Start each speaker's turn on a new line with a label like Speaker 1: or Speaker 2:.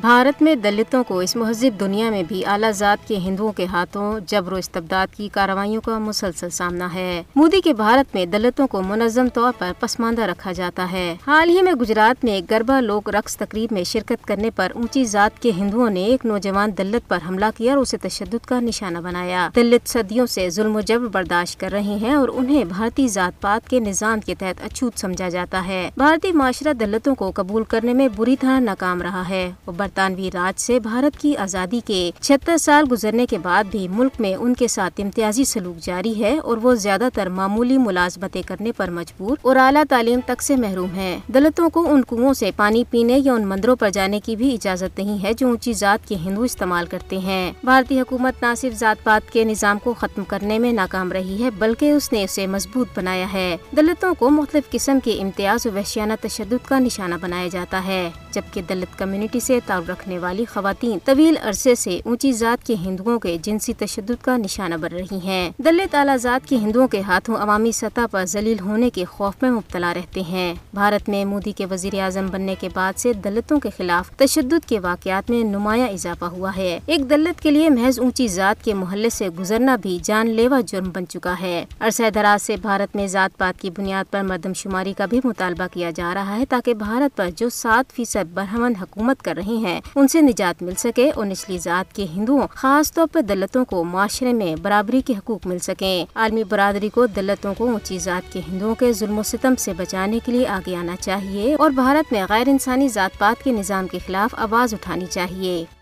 Speaker 1: بھارت میں دلتوں کو اس مہذب دنیا میں بھی اعلیٰ ذات کے ہندوؤں کے ہاتھوں جبر و استبداد کی کارروائیوں کا مسلسل سامنا ہے۔ مودی کے بھارت میں دلتوں کو منظم طور پر پسماندہ رکھا جاتا ہے۔ حال ہی میں گجرات میں ایک گربا لوک رقص تقریب میں شرکت کرنے پر اونچی ذات کے ہندوؤں نے ایک نوجوان دلت پر حملہ کیا اور اسے تشدد کا نشانہ بنایا۔ دلت صدیوں سے ظلم و جبر برداشت کر رہے ہیں اور انہیں بھارتی ذات پات کے نظام کے تحت اچھوت سمجھا جاتا ہے۔ بھارتی معاشرہ دلتوں کو قبول کرنے میں بری طرح ناکام رہا ہے۔ برطانوی راج سے بھارت کی آزادی کے چھتر سال گزرنے کے بعد بھی ملک میں ان کے ساتھ امتیازی سلوک جاری ہے اور وہ زیادہ تر معمولی ملازمتیں کرنے پر مجبور اور اعلیٰ تعلیم تک سے محروم ہے دلتوں کو ان کنووں سے پانی پینے یا ان مندروں پر جانے کی بھی اجازت نہیں ہے جو اونچی ذات کے ہندو استعمال کرتے ہیں۔ بھارتی حکومت نہ صرف ذات پات کے نظام کو ختم کرنے میں ناکام رہی ہے بلکہ اس نے اسے مضبوط بنایا ہے۔ دلتوں کو مختلف قسم کے امتیاز و وحشیانہ تشدد کا نشانہ بنایا جاتا ہے، جبکہ دلت کمیونٹی سے رکھنے والی خواتین طویل عرصے سے اونچی ذات کے ہندوؤں کے جنسی تشدد کا نشانہ بن رہی ہیں۔ دلت اعلیٰ ذات کے ہندوؤں کے ہاتھوں عوامی سطح پر ذلیل ہونے کے خوف میں مبتلا رہتے ہیں۔ بھارت میں مودی کے وزیر اعظم بننے کے بعد سے دلتوں کے خلاف تشدد کے واقعات میں نمایاں اضافہ ہوا ہے۔ ایک دلت کے لیے محض اونچی ذات کے محلے سے گزرنا بھی جان لیوا جرم بن چکا ہے۔ عرصہ دراز سے بھارت میں ذات پات کی بنیاد پر مردم شماری کا بھی مطالبہ کیا جا رہا ہے تاکہ بھارت پر جو سات فیصد برہمن حکومت کر رہی ہیں۔ ان سے نجات مل سکے اور نچلی ذات کے ہندوؤں، خاص طور پر دلتوں کو معاشرے میں برابری کے حقوق مل سکیں۔ عالمی برادری کو دلتوں کو اونچی ذات کے ہندوؤں کے ظلم و ستم سے بچانے کے لیے آگے آنا چاہیے اور بھارت میں غیر انسانی ذات پات کے نظام کے خلاف آواز اٹھانی چاہیے۔